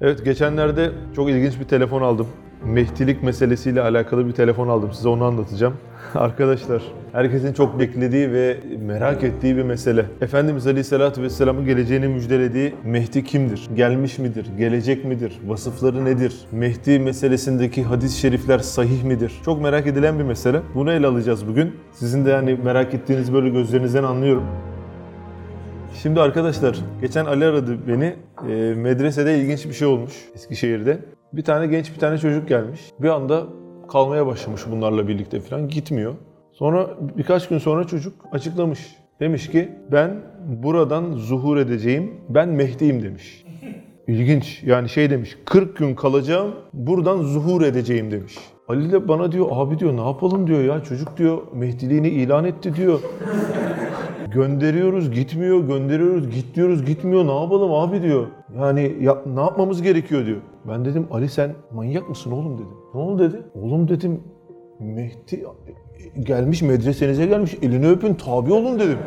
Evet geçenlerde çok ilginç bir telefon aldım. Mehdilik meselesiyle alakalı bir telefon aldım. Size onu anlatacağım. Arkadaşlar herkesin çok beklediği ve merak ettiği bir mesele. Efendimiz Aleyhisselatü Vesselam'ın geleceğini müjdelediği Mehdi kimdir? Gelmiş midir? Gelecek midir? Vasıfları nedir? Mehdi meselesindeki hadis-i şerifler sahih midir? Çok merak edilen bir mesele. Bunu ele alacağız bugün. Sizin de yani merak ettiğiniz böyle gözlerinizden anlıyorum. Şimdi arkadaşlar geçen Ali aradı beni. Ee, medresede ilginç bir şey olmuş Eskişehir'de. Bir tane genç bir tane çocuk gelmiş. Bir anda kalmaya başlamış bunlarla birlikte falan gitmiyor. Sonra birkaç gün sonra çocuk açıklamış. Demiş ki ben buradan zuhur edeceğim. Ben Mehdi'yim demiş. İlginç. Yani şey demiş 40 gün kalacağım buradan zuhur edeceğim demiş. Ali de bana diyor abi diyor ne yapalım diyor ya çocuk diyor Mehdiliğini ilan etti diyor. Gönderiyoruz gitmiyor, gönderiyoruz git diyoruz gitmiyor. Ne yapalım abi diyor. Yani ya, ne yapmamız gerekiyor diyor. Ben dedim Ali sen manyak mısın oğlum dedim. Ne oldu dedi. Oğlum dedim Mehdi gelmiş medresenize gelmiş elini öpün tabi olun dedim.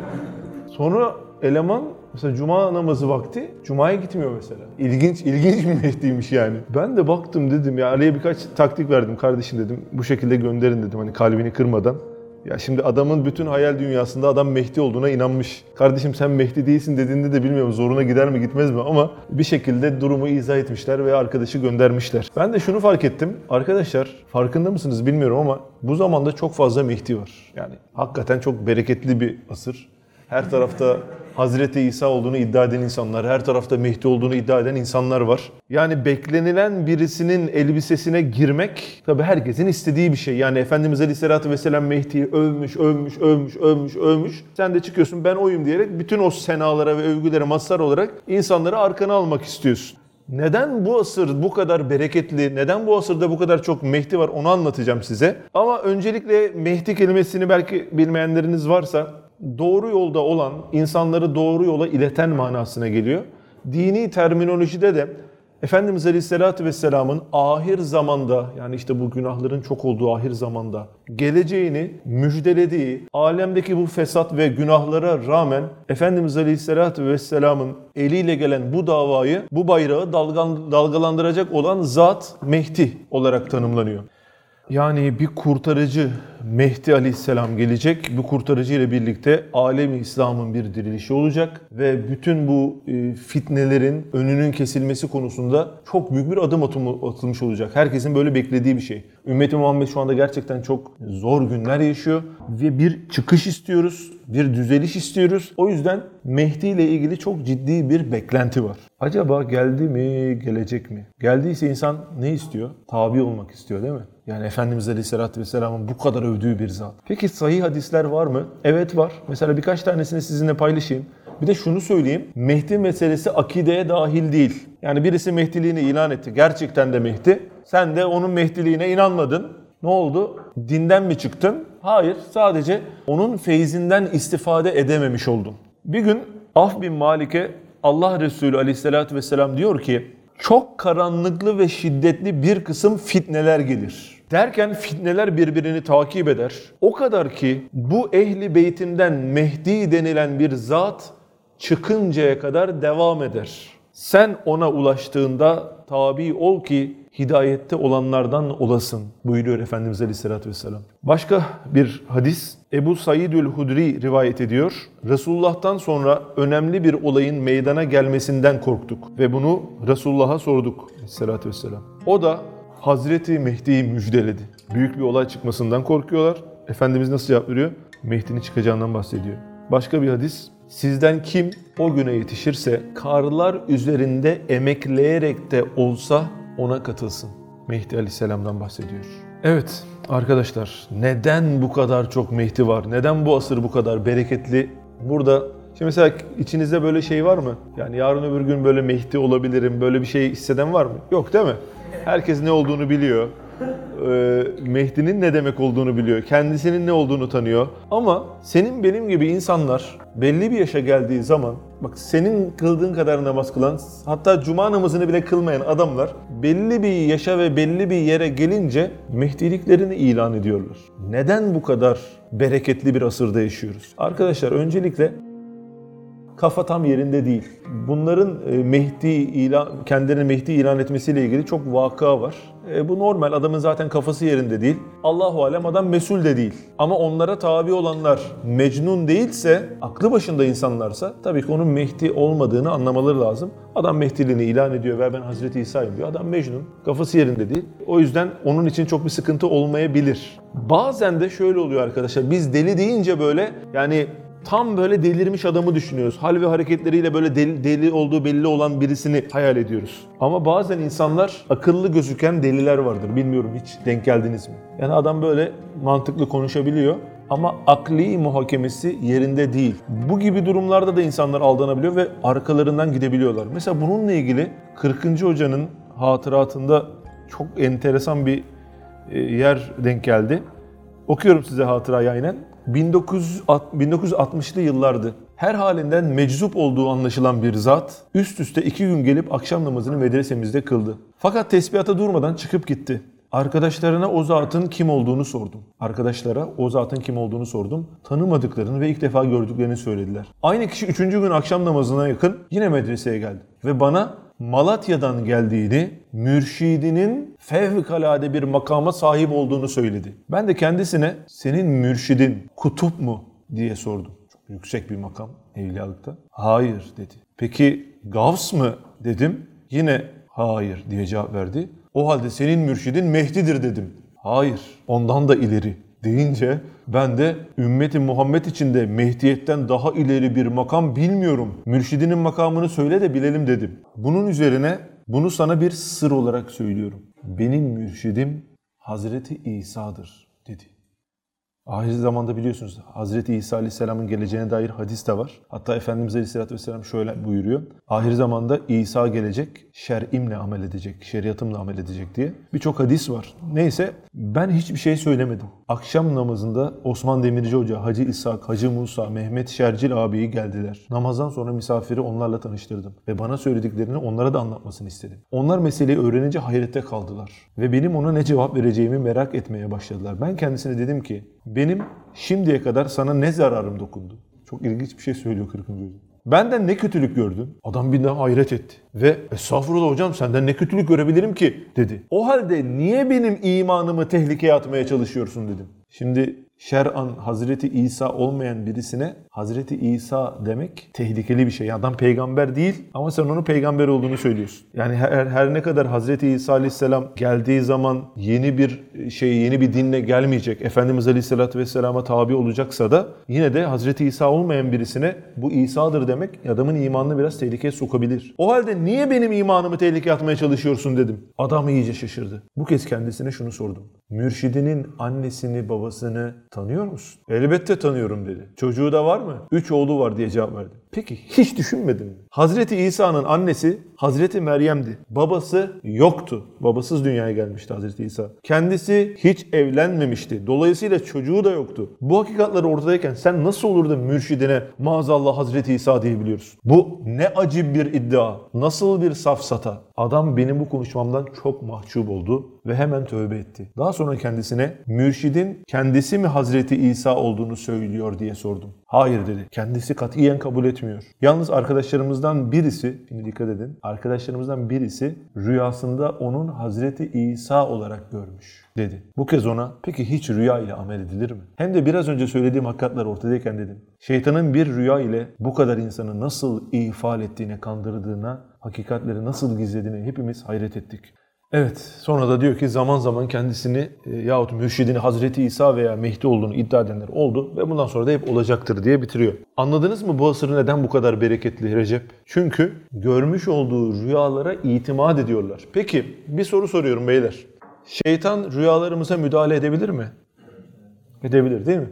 Sonra eleman mesela cuma namazı vakti cumaya gitmiyor mesela. İlginç ilginç bir Mehdi'ymiş yani. Ben de baktım dedim ya Ali'ye birkaç taktik verdim kardeşim dedim. Bu şekilde gönderin dedim hani kalbini kırmadan. Ya şimdi adamın bütün hayal dünyasında adam Mehdi olduğuna inanmış. Kardeşim sen Mehdi değilsin dediğinde de bilmiyorum zoruna gider mi gitmez mi ama bir şekilde durumu izah etmişler ve arkadaşı göndermişler. Ben de şunu fark ettim. Arkadaşlar farkında mısınız bilmiyorum ama bu zamanda çok fazla Mehdi var. Yani hakikaten çok bereketli bir asır. Her tarafta Hazreti İsa olduğunu iddia eden insanlar, her tarafta Mehdi olduğunu iddia eden insanlar var. Yani beklenilen birisinin elbisesine girmek tabi herkesin istediği bir şey. Yani Efendimiz Aleyhisselatü Vesselam Mehdi'yi övmüş, övmüş, övmüş, övmüş, övmüş. Sen de çıkıyorsun ben oyum diyerek bütün o senalara ve övgülere mazhar olarak insanları arkana almak istiyorsun. Neden bu asır bu kadar bereketli, neden bu asırda bu kadar çok Mehdi var onu anlatacağım size. Ama öncelikle Mehdi kelimesini belki bilmeyenleriniz varsa doğru yolda olan, insanları doğru yola ileten manasına geliyor. Dini terminolojide de Efendimiz Aleyhisselatü Vesselam'ın ahir zamanda yani işte bu günahların çok olduğu ahir zamanda geleceğini müjdelediği alemdeki bu fesat ve günahlara rağmen Efendimiz Aleyhisselatü Vesselam'ın eliyle gelen bu davayı, bu bayrağı dalgalandıracak olan zat Mehdi olarak tanımlanıyor. Yani bir kurtarıcı Mehdi Aleyhisselam gelecek. Bu kurtarıcı ile birlikte alemi İslam'ın bir dirilişi olacak ve bütün bu e, fitnelerin önünün kesilmesi konusunda çok büyük bir adım atılmış olacak. Herkesin böyle beklediği bir şey. Ümmeti Muhammed şu anda gerçekten çok zor günler yaşıyor ve bir çıkış istiyoruz, bir düzeliş istiyoruz. O yüzden Mehdi ile ilgili çok ciddi bir beklenti var. Acaba geldi mi, gelecek mi? Geldiyse insan ne istiyor? Tabi olmak istiyor değil mi? Yani Efendimiz Aleyhisselatü Vesselam'ın bu kadar övdüğü bir zat. Peki sahih hadisler var mı? Evet var. Mesela birkaç tanesini sizinle paylaşayım. Bir de şunu söyleyeyim. Mehdi meselesi akideye dahil değil. Yani birisi Mehdiliğini ilan etti. Gerçekten de Mehdi. Sen de onun Mehdiliğine inanmadın. Ne oldu? Dinden mi çıktın? Hayır. Sadece onun feyzinden istifade edememiş oldun. Bir gün Af bin Malik'e Allah Resulü aleyhissalatü vesselam diyor ki çok karanlıklı ve şiddetli bir kısım fitneler gelir. Derken fitneler birbirini takip eder. O kadar ki bu ehli beytimden Mehdi denilen bir zat çıkıncaya kadar devam eder. Sen ona ulaştığında tabi ol ki hidayette olanlardan olasın buyuruyor Efendimiz Aleyhisselatü Vesselam. Başka bir hadis Ebu Saidül Hudri rivayet ediyor. Resulullah'tan sonra önemli bir olayın meydana gelmesinden korktuk ve bunu Resulullah'a sorduk Aleyhisselatü Vesselam. O da Hazreti Mehdi'yi müjdeledi. Büyük bir olay çıkmasından korkuyorlar. Efendimiz nasıl cevap veriyor? Mehdi'nin çıkacağından bahsediyor. Başka bir hadis. Sizden kim o güne yetişirse karlar üzerinde emekleyerek de olsa ona katılsın. Mehdi Aleyhisselam'dan bahsediyor. Evet arkadaşlar neden bu kadar çok Mehdi var? Neden bu asır bu kadar bereketli? Burada şimdi mesela içinizde böyle şey var mı? Yani yarın öbür gün böyle Mehdi olabilirim böyle bir şey hisseden var mı? Yok değil mi? Herkes ne olduğunu biliyor. Ee, Mehdi'nin ne demek olduğunu biliyor. Kendisinin ne olduğunu tanıyor. Ama senin benim gibi insanlar belli bir yaşa geldiği zaman bak senin kıldığın kadar namaz kılan hatta cuma namazını bile kılmayan adamlar belli bir yaşa ve belli bir yere gelince Mehdiliklerini ilan ediyorlar. Neden bu kadar bereketli bir asırda yaşıyoruz? Arkadaşlar öncelikle kafa tam yerinde değil. Bunların e, Mehdi ilan, kendilerini Mehdi ilan etmesiyle ilgili çok vaka var. E, bu normal. Adamın zaten kafası yerinde değil. Allahu alem adam mesul de değil. Ama onlara tabi olanlar mecnun değilse, aklı başında insanlarsa tabii ki onun Mehdi olmadığını anlamaları lazım. Adam Mehdiliğini ilan ediyor ve ben Hazreti İsa'yım diyor. Adam mecnun. Kafası yerinde değil. O yüzden onun için çok bir sıkıntı olmayabilir. Bazen de şöyle oluyor arkadaşlar. Biz deli deyince böyle yani tam böyle delirmiş adamı düşünüyoruz. Hal ve hareketleriyle böyle deli, deli olduğu belli olan birisini hayal ediyoruz. Ama bazen insanlar akıllı gözüken deliler vardır. Bilmiyorum hiç denk geldiniz mi? Yani adam böyle mantıklı konuşabiliyor ama akli muhakemesi yerinde değil. Bu gibi durumlarda da insanlar aldanabiliyor ve arkalarından gidebiliyorlar. Mesela bununla ilgili 40. hocanın hatıratında çok enteresan bir e, yer denk geldi. Okuyorum size hatırayı aynen. 1960'lı yıllardı. Her halinden meczup olduğu anlaşılan bir zat üst üste iki gün gelip akşam namazını medresemizde kıldı. Fakat tesbihata durmadan çıkıp gitti. Arkadaşlarına o zatın kim olduğunu sordum. Arkadaşlara o zatın kim olduğunu sordum. Tanımadıklarını ve ilk defa gördüklerini söylediler. Aynı kişi üçüncü gün akşam namazına yakın yine medreseye geldi. Ve bana Malatya'dan geldiğini, mürşidinin fevkalade bir makama sahip olduğunu söyledi. Ben de kendisine senin mürşidin kutup mu diye sordum. Çok yüksek bir makam evliyalıkta. Hayır dedi. Peki Gavs mı dedim. Yine hayır diye cevap verdi. O halde senin mürşidin Mehdi'dir dedim. Hayır ondan da ileri deyince ben de ümmeti Muhammed içinde Mehdiyet'ten daha ileri bir makam bilmiyorum. Mürşidinin makamını söyle de bilelim dedim. Bunun üzerine bunu sana bir sır olarak söylüyorum. Benim mürşidim Hazreti İsa'dır dedi. Ahir zamanda biliyorsunuz Hazreti İsa Aleyhisselam'ın geleceğine dair hadis de var. Hatta Efendimiz Aleyhisselatü Vesselam şöyle buyuruyor. Ahir zamanda İsa gelecek, şer'imle amel edecek, şeriatımla amel edecek diye. Birçok hadis var. Neyse ben hiçbir şey söylemedim. Akşam namazında Osman Demirci Hoca, Hacı İshak, Hacı Musa, Mehmet Şercil abiyi geldiler. Namazdan sonra misafiri onlarla tanıştırdım. Ve bana söylediklerini onlara da anlatmasını istedim. Onlar meseleyi öğrenince hayrette kaldılar. Ve benim ona ne cevap vereceğimi merak etmeye başladılar. Ben kendisine dedim ki benim şimdiye kadar sana ne zararım dokundu? Çok ilginç bir şey söylüyor 40. Hoca. Benden ne kötülük gördün? Adam bir daha hayret etti. Ve estağfurullah hocam senden ne kötülük görebilirim ki dedi. O halde niye benim imanımı tehlikeye atmaya çalışıyorsun dedim. Şimdi şer'an Hazreti İsa olmayan birisine Hazreti İsa demek tehlikeli bir şey. Adam peygamber değil ama sen onun peygamber olduğunu söylüyorsun. Yani her, her ne kadar Hazreti İsa Aleyhisselam geldiği zaman yeni bir şey, yeni bir dinle gelmeyecek. Efendimiz Aleyhisselatü Vesselam'a tabi olacaksa da yine de Hazreti İsa olmayan birisine bu İsa'dır demek adamın imanını biraz tehlikeye sokabilir. O halde niye benim imanımı tehlikeye atmaya çalışıyorsun dedim. Adam iyice şaşırdı. Bu kez kendisine şunu sordum. Mürşidinin annesini, babasını tanıyor musun? Elbette tanıyorum dedi. Çocuğu da var mı? Üç oğlu var diye cevap verdi. Peki hiç düşünmedin mi? Hazreti İsa'nın annesi Hazreti Meryem'di. Babası yoktu. Babasız dünyaya gelmişti Hazreti İsa. Kendisi hiç evlenmemişti. Dolayısıyla çocuğu da yoktu. Bu hakikatler ortadayken sen nasıl olur da mürşidine maazallah Hazreti İsa diyebiliyorsun? Bu ne acı bir iddia. Nasıl bir safsata. Adam benim bu konuşmamdan çok mahcup oldu ve hemen tövbe etti. Daha sonra kendisine mürşidin kendisi mi Hazreti İsa olduğunu söylüyor diye sordum. Hayır dedi. Kendisi katiyen kabul etmiyor. Yalnız arkadaşlarımızdan birisi, şimdi dikkat edin, arkadaşlarımızdan birisi rüyasında onun Hazreti İsa olarak görmüş dedi. Bu kez ona peki hiç rüya ile amel edilir mi? Hem de biraz önce söylediğim hakikatler ortadayken dedim. Şeytanın bir rüya ile bu kadar insanı nasıl ifade ettiğine, kandırdığına, hakikatleri nasıl gizlediğine hepimiz hayret ettik. Evet, sonra da diyor ki zaman zaman kendisini e, yahut mürşidini Hazreti İsa veya Mehdi olduğunu iddia edenler oldu ve bundan sonra da hep olacaktır diye bitiriyor. Anladınız mı bu asır neden bu kadar bereketli Recep? Çünkü görmüş olduğu rüyalara itimat ediyorlar. Peki bir soru soruyorum beyler. Şeytan rüyalarımıza müdahale edebilir mi? Edebilir değil mi?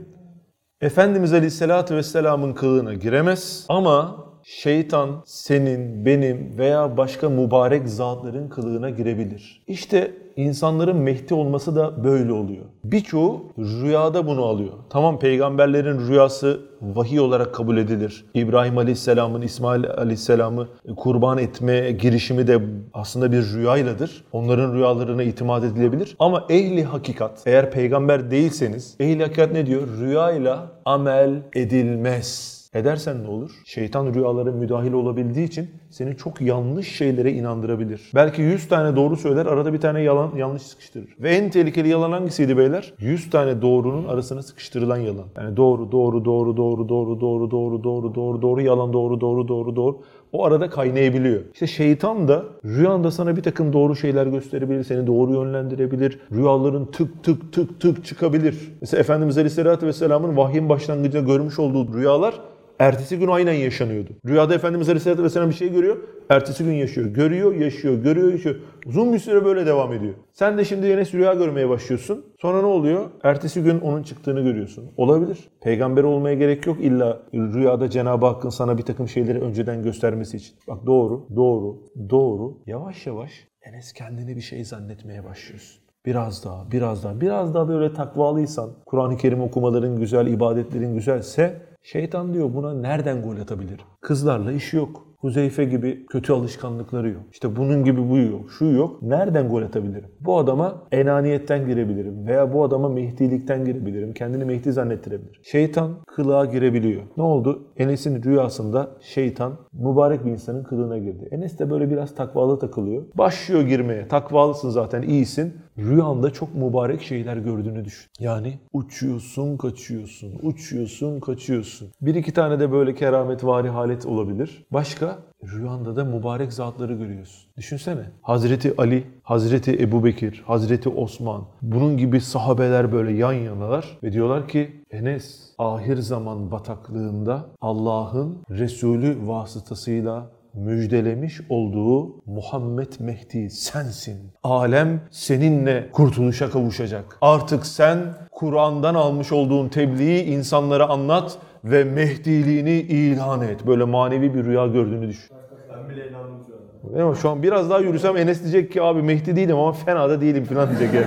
Efendimiz Aleyhisselatü Vesselam'ın kılığına giremez ama şeytan senin, benim veya başka mübarek zatların kılığına girebilir. İşte insanların Mehdi olması da böyle oluyor. Birçoğu rüyada bunu alıyor. Tamam peygamberlerin rüyası vahiy olarak kabul edilir. İbrahim Aleyhisselam'ın İsmail Aleyhisselam'ı kurban etme girişimi de aslında bir rüyayladır. Onların rüyalarına itimat edilebilir. Ama ehli hakikat, eğer peygamber değilseniz, ehli hakikat ne diyor? Rüyayla amel edilmez. Edersen ne olur? Şeytan rüyalara müdahil olabildiği için seni çok yanlış şeylere inandırabilir. Belki 100 tane doğru söyler, arada bir tane yalan yanlış sıkıştırır. Ve en tehlikeli yalan hangisiydi beyler? 100 tane doğrunun arasına sıkıştırılan yalan. Yani doğru, doğru, doğru, doğru, doğru, doğru, doğru, doğru, doğru, doğru, yalan, doğru, doğru, doğru, doğru. O arada kaynayabiliyor. İşte şeytan da rüyanda sana bir takım doğru şeyler gösterebilir, seni doğru yönlendirebilir. Rüyaların tık tık tık tık çıkabilir. Mesela Efendimiz Aleyhisselatü Vesselam'ın vahyin başlangıcında görmüş olduğu rüyalar Ertesi gün aynen yaşanıyordu. Rüyada Efendimiz Aleyhisselatü Vesselam bir şey görüyor. Ertesi gün yaşıyor. Görüyor, yaşıyor, görüyor, yaşıyor. Uzun bir süre böyle devam ediyor. Sen de şimdi yine rüya görmeye başlıyorsun. Sonra ne oluyor? Ertesi gün onun çıktığını görüyorsun. Olabilir. Peygamber olmaya gerek yok illa rüyada Cenab-ı Hakk'ın sana bir takım şeyleri önceden göstermesi için. Bak doğru, doğru, doğru. Yavaş yavaş Enes kendini bir şey zannetmeye başlıyorsun. Biraz daha, biraz daha, biraz daha böyle takvalıysan, Kur'an-ı Kerim okumaların güzel, ibadetlerin güzelse Şeytan diyor buna nereden gol atabilirim? Kızlarla işi yok. Huzeyfe gibi kötü alışkanlıkları yok. İşte bunun gibi bu yok, şu yok. Nereden gol atabilirim? Bu adama enaniyetten girebilirim veya bu adama mehdilikten girebilirim. Kendini mehdi zannettirebilir. Şeytan kılığa girebiliyor. Ne oldu? Enes'in rüyasında şeytan mübarek bir insanın kılığına girdi. Enes de böyle biraz takvalı takılıyor. Başlıyor girmeye. Takvalısın zaten, iyisin. Rüyanda çok mübarek şeyler gördüğünü düşün. Yani uçuyorsun, kaçıyorsun, uçuyorsun, kaçıyorsun. Bir iki tane de böyle kerametvari halet olabilir. Başka? Rüyanda da mübarek zatları görüyorsun. Düşünsene. Hazreti Ali, Hazreti Ebu Bekir, Hazreti Osman. Bunun gibi sahabeler böyle yan yanalar ve diyorlar ki Enes ahir zaman bataklığında Allah'ın Resulü vasıtasıyla müjdelemiş olduğu Muhammed Mehdi sensin. Alem seninle kurtuluşa kavuşacak. Artık sen Kur'an'dan almış olduğun tebliği insanlara anlat ve Mehdiliğini ilan et. Böyle manevi bir rüya gördüğünü düşün. Ben bile inandım şu an. Değil? Şu an biraz daha yürüsem Enes diyecek ki abi Mehdi değilim ama fena da değilim falan diyecek yani.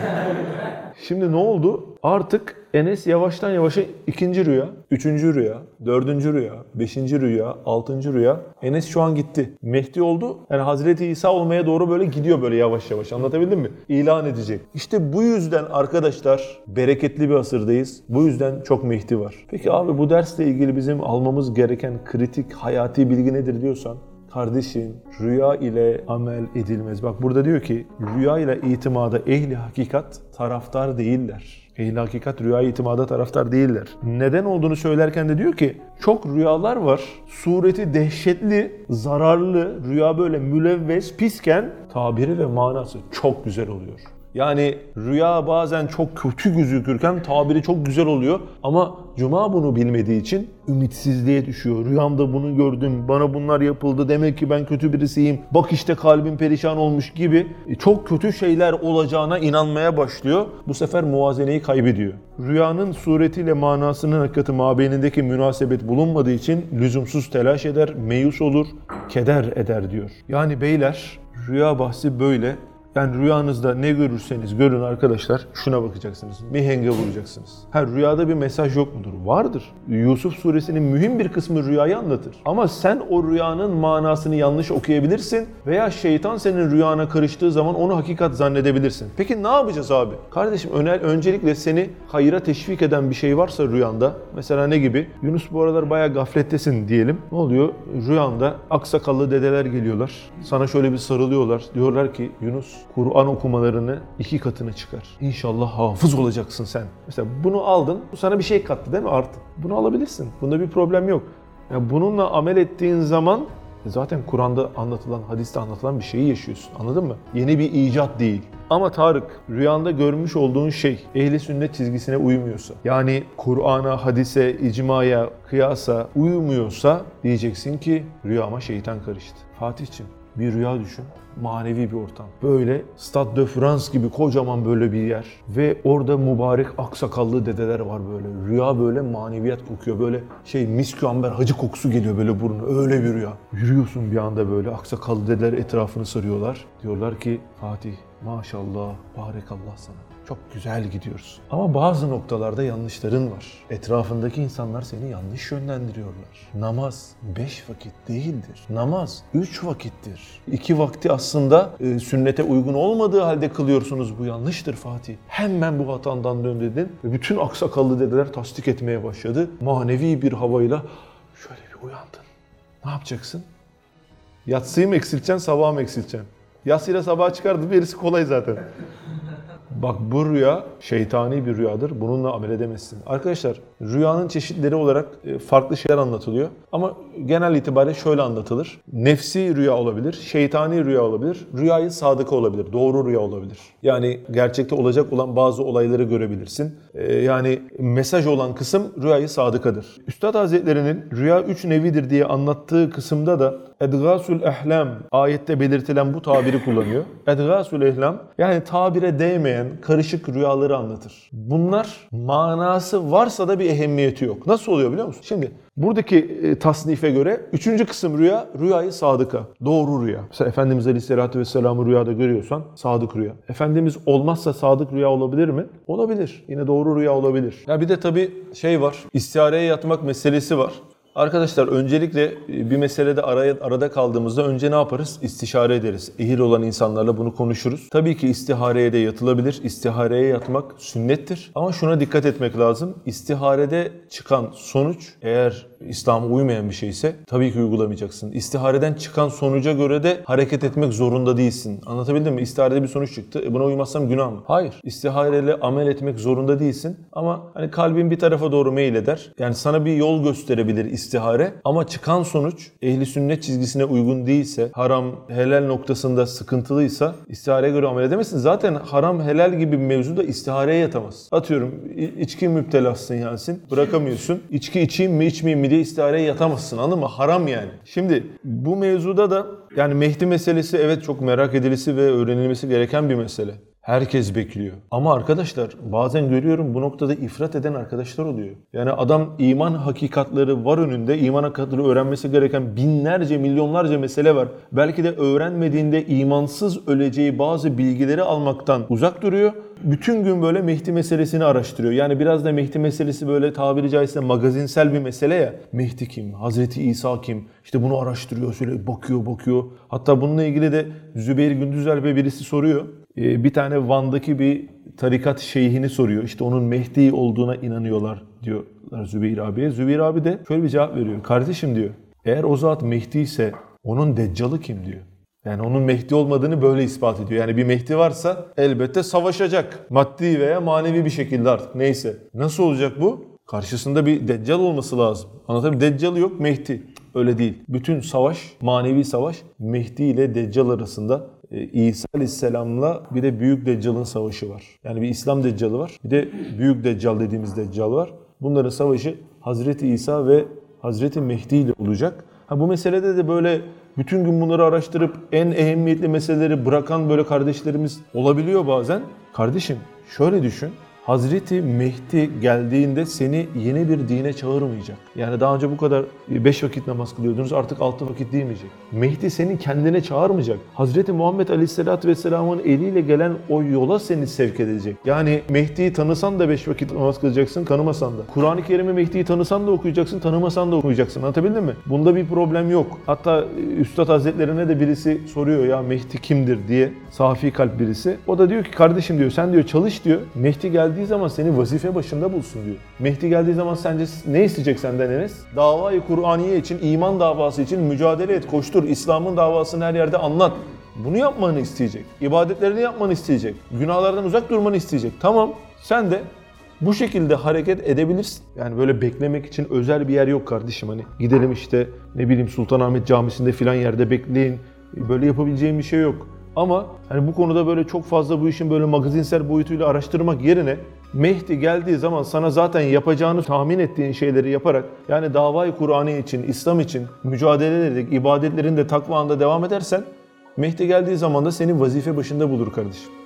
Şimdi ne oldu? Artık Enes yavaştan yavaşa ikinci rüya, üçüncü rüya, dördüncü rüya, beşinci rüya, altıncı rüya. Enes şu an gitti. Mehdi oldu. Yani Hazreti İsa olmaya doğru böyle gidiyor böyle yavaş yavaş. Anlatabildim mi? İlan edecek. İşte bu yüzden arkadaşlar bereketli bir asırdayız. Bu yüzden çok Mehdi var. Peki abi bu dersle ilgili bizim almamız gereken kritik hayati bilgi nedir diyorsan Kardeşim rüya ile amel edilmez. Bak burada diyor ki rüya ile itimada ehli hakikat taraftar değiller. Ehli hakikat rüya itimada taraftar değiller. Neden olduğunu söylerken de diyor ki çok rüyalar var. Sureti dehşetli, zararlı, rüya böyle mülevves, pisken tabiri ve manası çok güzel oluyor. Yani rüya bazen çok kötü gözükürken tabiri çok güzel oluyor ama Cuma bunu bilmediği için ümitsizliğe düşüyor. Rüyamda bunu gördüm, bana bunlar yapıldı, demek ki ben kötü birisiyim, bak işte kalbim perişan olmuş gibi çok kötü şeyler olacağına inanmaya başlıyor. Bu sefer muvazeneyi kaybediyor. Rüyanın suretiyle manasının hakikati mabeynindeki münasebet bulunmadığı için lüzumsuz telaş eder, meyus olur, keder eder diyor. Yani beyler rüya bahsi böyle. Yani rüyanızda ne görürseniz görün arkadaşlar şuna bakacaksınız. Mihenge vuracaksınız. Ha rüyada bir mesaj yok mudur? Vardır. Yusuf suresinin mühim bir kısmı rüyayı anlatır. Ama sen o rüyanın manasını yanlış okuyabilirsin veya şeytan senin rüyana karıştığı zaman onu hakikat zannedebilirsin. Peki ne yapacağız abi? Kardeşim öner, öncelikle seni hayıra teşvik eden bir şey varsa rüyanda mesela ne gibi? Yunus bu aralar bayağı gaflettesin diyelim. Ne oluyor? Rüyanda aksakallı dedeler geliyorlar. Sana şöyle bir sarılıyorlar. Diyorlar ki Yunus Kur'an okumalarını iki katına çıkar. İnşallah hafız olacaksın sen. Mesela bunu aldın, bu sana bir şey kattı değil mi artık? Bunu alabilirsin. Bunda bir problem yok. Ya bununla amel ettiğin zaman zaten Kur'an'da anlatılan, hadiste anlatılan bir şeyi yaşıyorsun. Anladın mı? Yeni bir icat değil. Ama Tarık, rüyanda görmüş olduğun şey ehli sünnet çizgisine uymuyorsa, yani Kur'an'a, hadise, icmaya, kıyasa uymuyorsa diyeceksin ki rüyama şeytan karıştı. Fatih'ciğim bir rüya düşün. Manevi bir ortam. Böyle Stade de France gibi kocaman böyle bir yer. Ve orada mübarek aksakallı dedeler var böyle. Rüya böyle maneviyat kokuyor. Böyle şey miskü amber hacı kokusu geliyor böyle burnuna. Öyle bir rüya. Yürüyorsun bir anda böyle aksakallı dedeler etrafını sarıyorlar. Diyorlar ki Fatih maşallah barekallah sana. Çok güzel gidiyoruz. Ama bazı noktalarda yanlışların var. Etrafındaki insanlar seni yanlış yönlendiriyorlar. Namaz beş vakit değildir. Namaz üç vakittir. İki vakti aslında e, sünnete uygun olmadığı halde kılıyorsunuz. Bu yanlıştır Fatih. Hemen bu hatandan dön dedin ve bütün aksakallı dedeler tasdik etmeye başladı. Manevi bir havayla şöyle Bir uyandın. Ne yapacaksın? Yatsıyı mı eksilteceksin, sabahı mı eksilteceksin? Yatsıyla sabaha çıkardı, birisi kolay zaten. Bak bu rüya şeytani bir rüyadır. Bununla amel edemezsin. Arkadaşlar rüyanın çeşitleri olarak e, farklı şeyler anlatılıyor. Ama genel itibariyle şöyle anlatılır. Nefsi rüya olabilir, şeytani rüya olabilir, rüyayı sadıka olabilir, doğru rüya olabilir. Yani gerçekte olacak olan bazı olayları görebilirsin. E, Yani mesaj olan kısım rüyayı sadıkadır. Üstad Hazretleri'nin rüya üç nevidir diye anlattığı kısımda da Edgasul ehlam ayette belirtilen bu tabiri kullanıyor. Edgasul ehlam yani tabire değmeyen karışık rüyaları anlatır. Bunlar manası varsa da bir ehemmiyeti yok. Nasıl oluyor biliyor musun? Şimdi buradaki e, tasnife göre üçüncü kısım rüya, rüyayı sadıka. Doğru rüya. Mesela Efendimiz Aleyhisselatü Vesselam'ı rüyada görüyorsan sadık rüya. Efendimiz olmazsa sadık rüya olabilir mi? Olabilir. Yine doğru rüya olabilir. Ya bir de tabii şey var. İstihareye yatmak meselesi var. Arkadaşlar öncelikle e, bir meselede araya, arada kaldığımızda önce ne yaparız? İstişare ederiz. Ehil olan insanlarla bunu konuşuruz. Tabii ki istihareye de yatılabilir. İstihareye yatmak sünnettir. Ama şuna dikkat etmek lazım. İstiharede çıkan sonuç eğer İslam'a uymayan bir şeyse tabii ki uygulamayacaksın. İstihareden çıkan sonuca göre de hareket etmek zorunda değilsin. Anlatabildim mi? İstiharede bir sonuç çıktı. E buna uymazsam günah mı? Hayır. İstihareyle amel etmek zorunda değilsin. Ama hani kalbin bir tarafa doğru meyil eder. Yani sana bir yol gösterebilir istihare. Ama çıkan sonuç ehli sünnet çizgisine uygun değilse, haram helal noktasında sıkıntılıysa istihareye göre amel edemezsin. Zaten haram helal gibi bir mevzuda istihareye yatamaz. Atıyorum içki müptelasın Yasin. Bırakamıyorsun. İçki içeyim mi içmeyeyim mi diye istihareye yatamazsın anladın mı? Haram yani. Şimdi bu mevzuda da yani Mehdi meselesi evet çok merak edilisi ve öğrenilmesi gereken bir mesele. Herkes bekliyor. Ama arkadaşlar bazen görüyorum bu noktada ifrat eden arkadaşlar oluyor. Yani adam iman hakikatleri var önünde. iman hakikatleri öğrenmesi gereken binlerce, milyonlarca mesele var. Belki de öğrenmediğinde imansız öleceği bazı bilgileri almaktan uzak duruyor. Bütün gün böyle Mehdi meselesini araştırıyor. Yani biraz da Mehdi meselesi böyle tabiri caizse magazinsel bir mesele ya. Mehdi kim? Hazreti İsa kim? İşte bunu araştırıyor, şöyle bakıyor, bakıyor. Hatta bununla ilgili de Zübeyir Gündüzel ve birisi soruyor. Ee, bir tane Van'daki bir tarikat şeyhini soruyor. İşte onun Mehdi olduğuna inanıyorlar diyorlar Zübeyir abiye. Zübeyir abi de şöyle bir cevap veriyor. Kardeşim diyor, eğer o zat Mehdi ise onun deccalı kim diyor. Yani onun Mehdi olmadığını böyle ispat ediyor. Yani bir Mehdi varsa elbette savaşacak. Maddi veya manevi bir şekilde artık neyse. Nasıl olacak bu? Karşısında bir deccal olması lazım. Anlatabiliyor? Deccal yok Mehdi. Öyle değil. Bütün savaş, manevi savaş Mehdi ile Deccal arasında İsa Aleyhisselam'la bir de Büyük Deccal'ın savaşı var. Yani bir İslam Deccalı var. Bir de Büyük Deccal dediğimiz Deccal var. Bunların savaşı Hazreti İsa ve Hazreti Mehdi ile olacak. Ha bu meselede de böyle bütün gün bunları araştırıp en ehemmiyetli meseleleri bırakan böyle kardeşlerimiz olabiliyor bazen. Kardeşim şöyle düşün. Hazreti Mehdi geldiğinde seni yeni bir dine çağırmayacak. Yani daha önce bu kadar 5 vakit namaz kılıyordunuz artık 6 vakit değmeyecek. Mehdi seni kendine çağırmayacak. Hazreti Muhammed Aleyhisselatü Vesselam'ın eliyle gelen o yola seni sevk edecek. Yani Mehdi'yi tanısan da 5 vakit namaz kılacaksın, tanımasan da. Kur'an-ı Kerim'i Mehdi'yi tanısan da okuyacaksın, tanımasan da okuyacaksın. Anlatabildim mi? Bunda bir problem yok. Hatta Üstad Hazretlerine de birisi soruyor ya Mehdi kimdir diye. Safi kalp birisi. O da diyor ki kardeşim diyor sen diyor çalış diyor. Mehdi geldiği zaman seni vazife başında bulsun diyor. Mehdi geldiği zaman sence ne isteyecek senden Enes? Davayı Kur'aniye için, iman davası için mücadele et, koştur. İslam'ın davasını her yerde anlat. Bunu yapmanı isteyecek. İbadetlerini yapmanı isteyecek. Günahlardan uzak durmanı isteyecek. Tamam sen de bu şekilde hareket edebilirsin. Yani böyle beklemek için özel bir yer yok kardeşim. Hani gidelim işte ne bileyim Sultanahmet Camisi'nde filan yerde bekleyin. Böyle yapabileceğim bir şey yok. Ama hani bu konuda böyle çok fazla bu işin böyle magazinsel boyutuyla araştırmak yerine Mehdi geldiği zaman sana zaten yapacağını tahmin ettiğin şeyleri yaparak yani davayı Kur'an'ı için, İslam için mücadele ederek ibadetlerinde takvanda devam edersen Mehdi geldiği zaman da seni vazife başında bulur kardeşim.